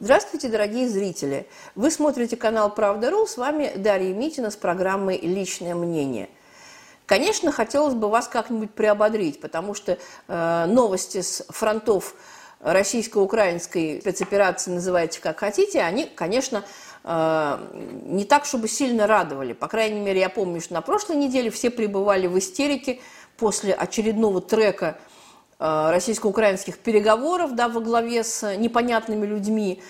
Здравствуйте, дорогие зрители! Вы смотрите канал «Правда.ру», с вами Дарья Митина с программой «Личное мнение». Конечно, хотелось бы вас как-нибудь приободрить, потому что э, новости с фронтов российско-украинской спецоперации, называйте как хотите, они, конечно, э, не так, чтобы сильно радовали. По крайней мере, я помню, что на прошлой неделе все пребывали в истерике после очередного трека – российско-украинских переговоров да, во главе с непонятными людьми.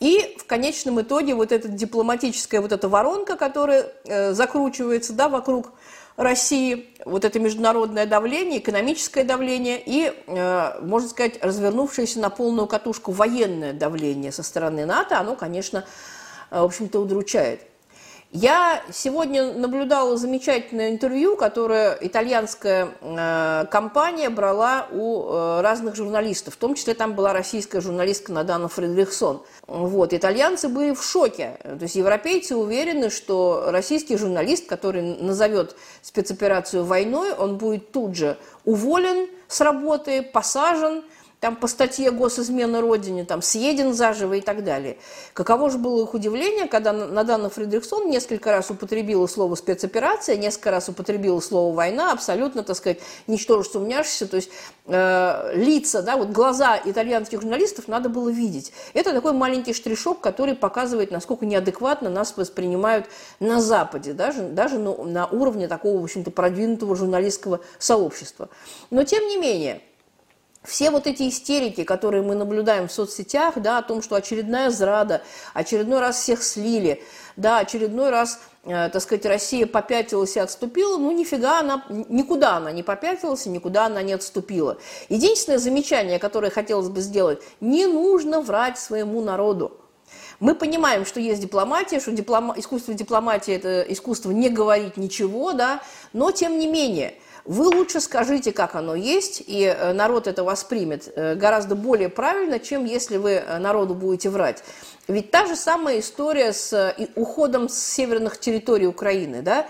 И в конечном итоге вот эта дипломатическая вот эта воронка, которая э, закручивается да, вокруг России, вот это международное давление, экономическое давление и, э, можно сказать, развернувшееся на полную катушку военное давление со стороны НАТО, оно, конечно, э, в общем-то, удручает. Я сегодня наблюдала замечательное интервью, которое итальянская э, компания брала у э, разных журналистов. В том числе там была российская журналистка Надана Фредрихсон. Вот. Итальянцы были в шоке. То есть европейцы уверены, что российский журналист, который назовет спецоперацию войной, он будет тут же уволен с работы, посажен – там по статье госизмены Родине, там съеден заживо и так далее. Каково же было их удивление, когда Надана Фредериксон несколько раз употребила слово спецоперация, несколько раз употребила слово война, абсолютно, так сказать, ничтоже сумняшься, то есть э, лица, да, вот глаза итальянских журналистов надо было видеть. Это такой маленький штришок, который показывает, насколько неадекватно нас воспринимают на Западе, даже, даже на, на уровне такого, в общем-то, продвинутого журналистского сообщества. Но, тем не менее, все вот эти истерики, которые мы наблюдаем в соцсетях, да, о том, что очередная зрада, очередной раз всех слили, да, очередной раз, э, так сказать, Россия попятилась и отступила, ну, нифига она, никуда она не попятилась никуда она не отступила. Единственное замечание, которое хотелось бы сделать, не нужно врать своему народу. Мы понимаем, что есть дипломатия, что диплома... искусство дипломатии – это искусство не говорить ничего, да, но тем не менее – вы лучше скажите, как оно есть, и э, народ это воспримет э, гораздо более правильно, чем если вы э, народу будете врать. Ведь та же самая история с уходом с северных территорий Украины, да,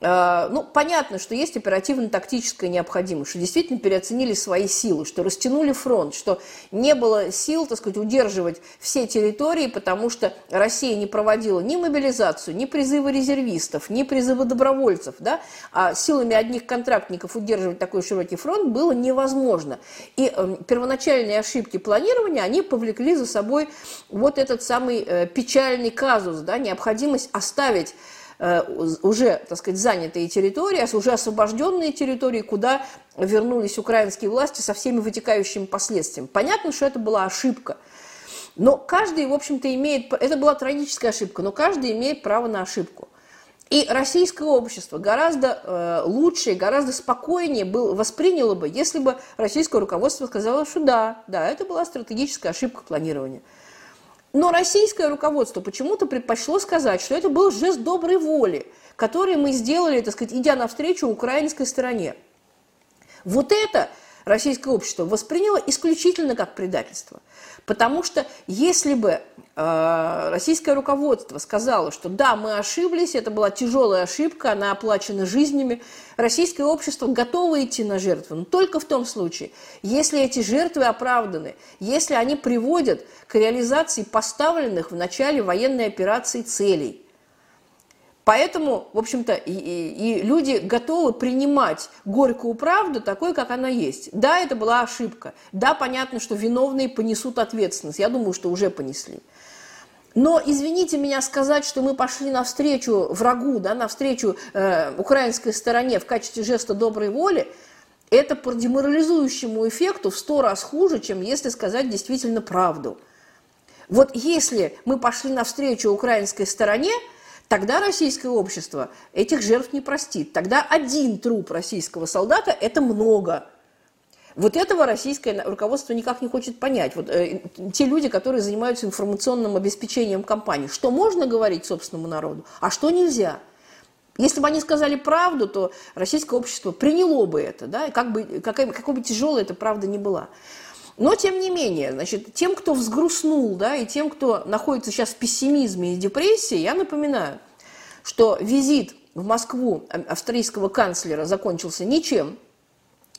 ну, понятно, что есть оперативно-тактическая необходимость, что действительно переоценили свои силы, что растянули фронт, что не было сил, так сказать, удерживать все территории, потому что Россия не проводила ни мобилизацию, ни призывы резервистов, ни призывы добровольцев, да, а силами одних контрактников удерживать такой широкий фронт было невозможно. И э, первоначальные ошибки планирования, они повлекли за собой вот этот самый э, печальный казус, да, необходимость оставить Э, уже, так сказать, занятые территории, уже освобожденные территории, куда вернулись украинские власти со всеми вытекающими последствиями. Понятно, что это была ошибка. Но каждый, в общем-то, имеет... Это была трагическая ошибка, но каждый имеет право на ошибку. И российское общество гораздо э, лучше гораздо спокойнее был, восприняло бы, если бы российское руководство сказало, что да, да, это была стратегическая ошибка планирования. Но российское руководство почему-то предпочло сказать, что это был жест доброй воли, который мы сделали, так сказать, идя навстречу украинской стороне. Вот это российское общество восприняло исключительно как предательство. Потому что если бы э, российское руководство сказало, что да, мы ошиблись, это была тяжелая ошибка, она оплачена жизнями, российское общество готово идти на жертвы, но только в том случае, если эти жертвы оправданы, если они приводят к реализации поставленных в начале военной операции целей – Поэтому, в общем-то, и, и, и люди готовы принимать горькую правду такой, как она есть. Да, это была ошибка. Да, понятно, что виновные понесут ответственность. Я думаю, что уже понесли. Но извините меня сказать, что мы пошли навстречу врагу, да, навстречу э, украинской стороне в качестве жеста доброй воли, это по деморализующему эффекту в сто раз хуже, чем если сказать действительно правду. Вот если мы пошли навстречу украинской стороне, тогда российское общество этих жертв не простит. Тогда один труп российского солдата – это много. Вот этого российское руководство никак не хочет понять. Вот э, те люди, которые занимаются информационным обеспечением кампании, что можно говорить собственному народу, а что нельзя. Если бы они сказали правду, то российское общество приняло бы это, да, как бы, какая, какой бы тяжелой эта правда ни была. Но, тем не менее, значит, тем, кто взгрустнул, да, и тем, кто находится сейчас в пессимизме и депрессии, я напоминаю, что визит в Москву австрийского канцлера закончился ничем.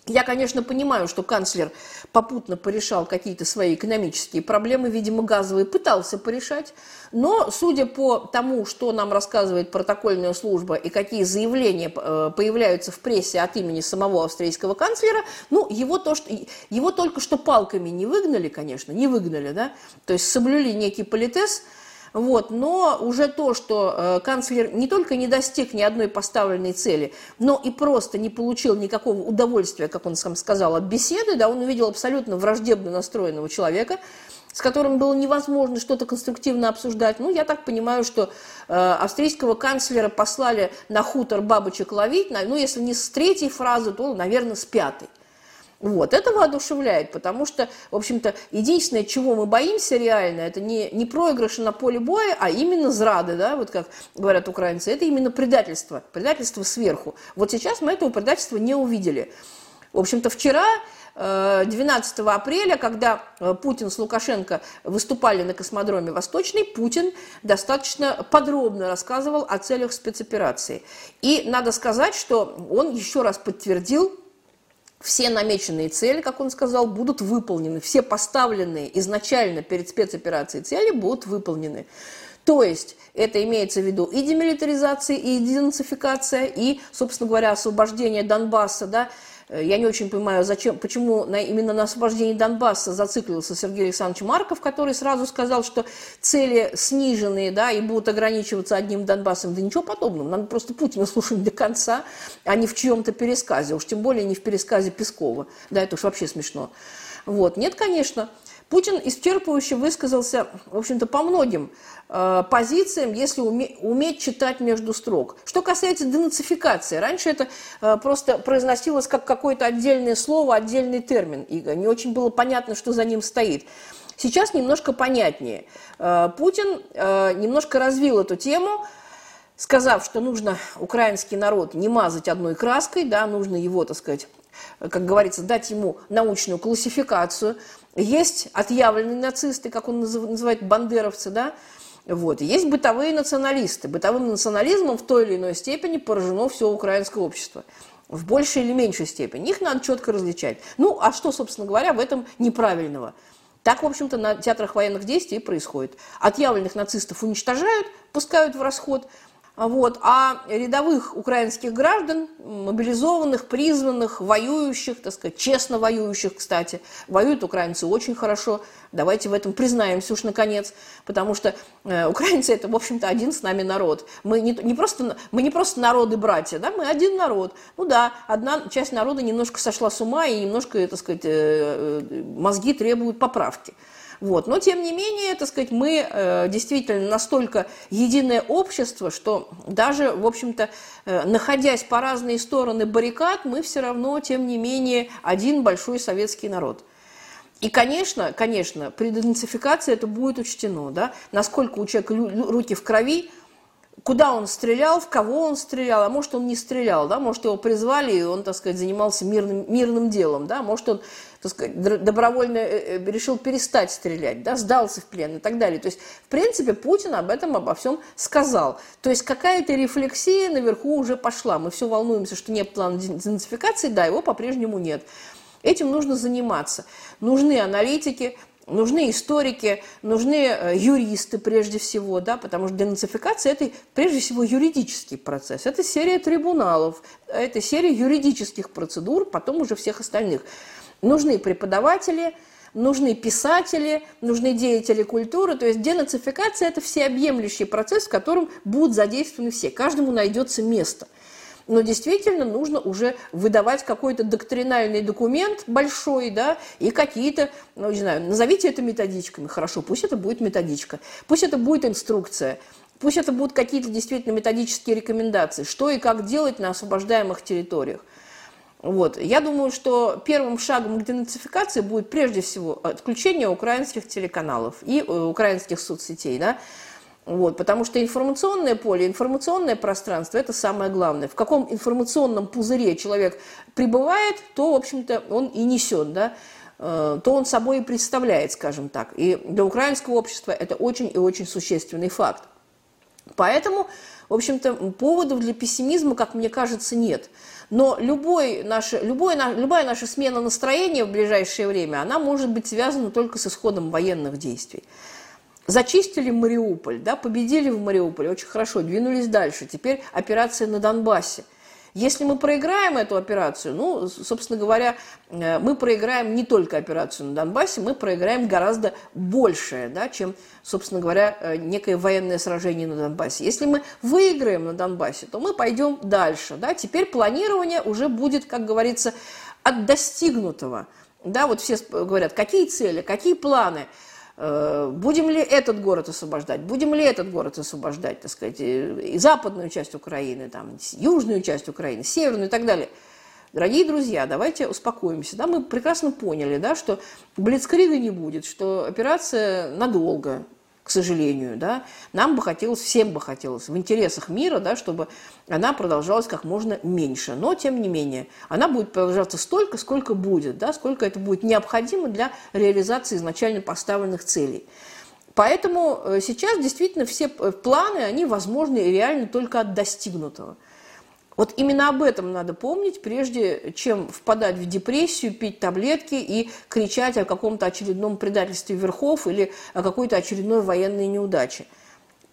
Я, конечно, понимаю, что канцлер попутно порешал какие-то свои экономические проблемы, видимо, газовые пытался порешать, но, судя по тому, что нам рассказывает протокольная служба и какие заявления э, появляются в прессе от имени самого австрийского канцлера, ну, его, то, что, его только что палками не выгнали, конечно, не выгнали, да, то есть соблюли некий политез – вот. Но уже то, что э, канцлер не только не достиг ни одной поставленной цели, но и просто не получил никакого удовольствия, как он сам сказал, от беседы, да, он увидел абсолютно враждебно настроенного человека, с которым было невозможно что-то конструктивно обсуждать. Ну, я так понимаю, что э, австрийского канцлера послали на хутор бабочек ловить, на, ну, если не с третьей фразы, то, наверное, с пятой. Вот, это воодушевляет, потому что, в общем-то, единственное, чего мы боимся реально, это не, не проигрыши на поле боя, а именно зрады, да, вот как говорят украинцы, это именно предательство, предательство сверху. Вот сейчас мы этого предательства не увидели. В общем-то, вчера 12 э, апреля, когда э, Путин с Лукашенко выступали на космодроме Восточный, Путин достаточно подробно рассказывал о целях спецоперации. И надо сказать, что он еще раз подтвердил все намеченные цели, как он сказал, будут выполнены. Все поставленные изначально перед спецоперацией цели будут выполнены. То есть это имеется в виду и демилитаризация, и денацификация, и, собственно говоря, освобождение Донбасса, да, я не очень понимаю, зачем, почему на, именно на освобождении Донбасса зациклился Сергей Александрович Марков, который сразу сказал, что цели сниженные, да, и будут ограничиваться одним Донбассом. Да ничего подобного. Надо просто Путина слушать до конца, а не в чьем-то пересказе. Уж тем более не в пересказе Пескова. Да, это уж вообще смешно. Вот. Нет, конечно. Путин исчерпывающе высказался, в общем-то, по многим э, позициям, если уме, уметь читать между строк. Что касается денацификации, раньше это э, просто произносилось как какое-то отдельное слово, отдельный термин, и не очень было понятно, что за ним стоит. Сейчас немножко понятнее. Э, Путин э, немножко развил эту тему, сказав, что нужно украинский народ не мазать одной краской, да, нужно его, так сказать, как говорится, дать ему научную классификацию. Есть отъявленные нацисты, как он называет, бандеровцы, да, вот. Есть бытовые националисты. Бытовым национализмом в той или иной степени поражено все украинское общество. В большей или меньшей степени. Их надо четко различать. Ну, а что, собственно говоря, в этом неправильного? Так, в общем-то, на театрах военных действий происходит. Отъявленных нацистов уничтожают, пускают в расход – вот. А рядовых украинских граждан, мобилизованных, призванных, воюющих, так сказать, честно воюющих, кстати, воюют украинцы очень хорошо. Давайте в этом признаемся уж наконец, потому что э, украинцы это, в общем-то, один с нами народ. Мы не, не просто, мы не просто народы-братья, да, мы один народ. Ну да, одна часть народа немножко сошла с ума и немножко, так сказать, э, э, мозги требуют поправки. Вот. Но, тем не менее, так сказать, мы э, действительно настолько единое общество, что даже, в общем-то, э, находясь по разные стороны баррикад, мы все равно, тем не менее, один большой советский народ. И, конечно, конечно, при денацификации это будет учтено, да, насколько у человека руки в крови, куда он стрелял, в кого он стрелял, а может, он не стрелял, да, может, его призвали, и он, так сказать, занимался мирным, мирным делом, да, может, он, так сказать, добровольно э, э, решил перестать стрелять, да, сдался в плен и так далее. То есть, в принципе, Путин об этом, обо всем сказал. То есть, какая-то рефлексия наверху уже пошла. Мы все волнуемся, что нет плана денацификации, да, его по-прежнему нет. Этим нужно заниматься. Нужны аналитики, нужны историки, нужны э, юристы прежде всего, да, потому что денацификация – это прежде всего юридический процесс. Это серия трибуналов, это серия юридических процедур, потом уже всех остальных. Нужны преподаватели, нужны писатели, нужны деятели культуры. То есть денацификация – это всеобъемлющий процесс, в котором будут задействованы все. Каждому найдется место – но действительно нужно уже выдавать какой-то доктринальный документ большой, да, и какие-то, ну, не знаю, назовите это методичками, хорошо, пусть это будет методичка, пусть это будет инструкция, пусть это будут какие-то действительно методические рекомендации, что и как делать на освобождаемых территориях. Вот. Я думаю, что первым шагом к денацификации будет прежде всего отключение украинских телеканалов и э, украинских соцсетей. Да? Вот, потому что информационное поле, информационное пространство – это самое главное. В каком информационном пузыре человек пребывает, то, в общем-то, он и несет, да, э, то он собой и представляет, скажем так. И для украинского общества это очень и очень существенный факт. Поэтому в общем-то, поводов для пессимизма, как мне кажется, нет. Но любой наш, любой, любая наша смена настроения в ближайшее время, она может быть связана только с исходом военных действий. Зачистили Мариуполь, да, победили в Мариуполе, очень хорошо, двинулись дальше. Теперь операция на Донбассе – если мы проиграем эту операцию, ну, собственно говоря, э, мы проиграем не только операцию на Донбассе, мы проиграем гораздо большее, да, чем, собственно говоря, э, некое военное сражение на Донбассе. Если мы выиграем на Донбассе, то мы пойдем дальше. Да. Теперь планирование уже будет, как говорится, от достигнутого. Да, вот все говорят, какие цели, какие планы – будем ли этот город освобождать, будем ли этот город освобождать, так сказать, и западную часть Украины, там, южную часть Украины, северную и так далее. Дорогие друзья, давайте успокоимся. Да, мы прекрасно поняли, да, что блицкрига не будет, что операция надолго, к сожалению, да, нам бы хотелось, всем бы хотелось, в интересах мира, да, чтобы она продолжалась как можно меньше. Но, тем не менее, она будет продолжаться столько, сколько будет, да, сколько это будет необходимо для реализации изначально поставленных целей. Поэтому э, сейчас действительно все планы, они возможны и реальны только от достигнутого – вот именно об этом надо помнить, прежде чем впадать в депрессию, пить таблетки и кричать о каком-то очередном предательстве верхов или о какой-то очередной военной неудаче.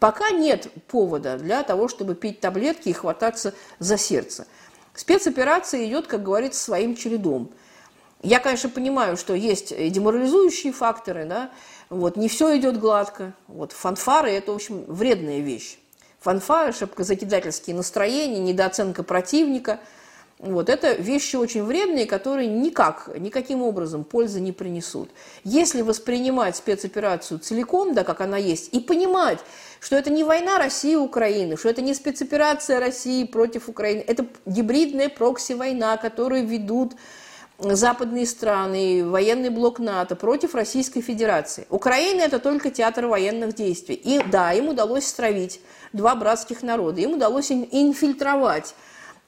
Пока нет повода для того, чтобы пить таблетки и хвататься за сердце. Спецоперация идет, как говорится, своим чередом. Я, конечно, понимаю, что есть деморализующие факторы, да, вот, не все идет гладко. Вот, фанфары – это, в общем, вредная вещь фанфары, шапкозакидательские настроения, недооценка противника. Вот, это вещи очень вредные, которые никак, никаким образом пользы не принесут. Если воспринимать спецоперацию целиком, да, как она есть, и понимать, что это не война России и Украины, что это не спецоперация России против Украины, это гибридная прокси-война, которую ведут западные страны, военный блок НАТО против Российской Федерации. Украина – это только театр военных действий. И да, им удалось стравить два братских народа. Им удалось инфильтровать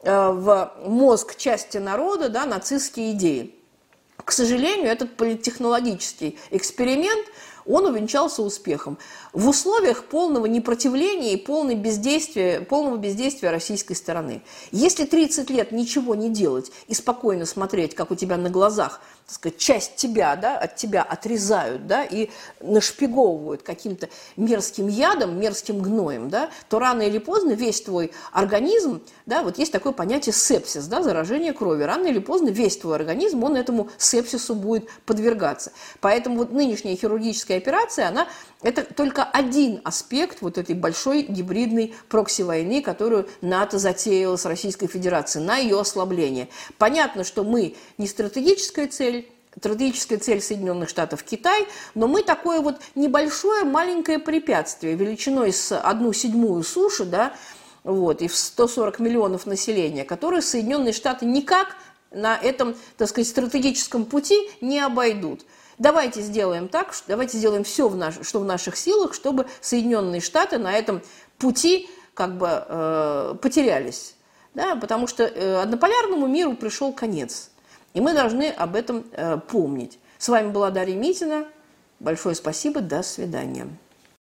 э, в мозг части народа да, нацистские идеи. К сожалению, этот политтехнологический эксперимент – он увенчался успехом. В условиях полного непротивления и полного бездействия, полного бездействия российской стороны. Если 30 лет ничего не делать и спокойно смотреть, как у тебя на глазах сказать, часть тебя, да, от тебя отрезают, да, и нашпиговывают каким-то мерзким ядом, мерзким гноем, да, то рано или поздно весь твой организм, да, вот есть такое понятие сепсис, да, заражение крови, рано или поздно весь твой организм, он этому сепсису будет подвергаться. Поэтому вот нынешняя хирургическая операция, она, это только один аспект вот этой большой гибридной прокси-войны, которую НАТО затеяла с Российской Федерацией, на ее ослабление. Понятно, что мы не стратегическая цель, стратегическая цель Соединенных Штатов Китай, но мы такое вот небольшое маленькое препятствие величиной с одну седьмую суши, да, вот, и в 140 миллионов населения, которые Соединенные Штаты никак на этом, так сказать, стратегическом пути не обойдут. Давайте сделаем так, давайте сделаем все, в наш, что в наших силах, чтобы Соединенные Штаты на этом пути как бы э, потерялись. Да, потому что э, однополярному миру пришел конец. И мы должны об этом э, помнить. С вами была Дарья Митина. Большое спасибо. До свидания.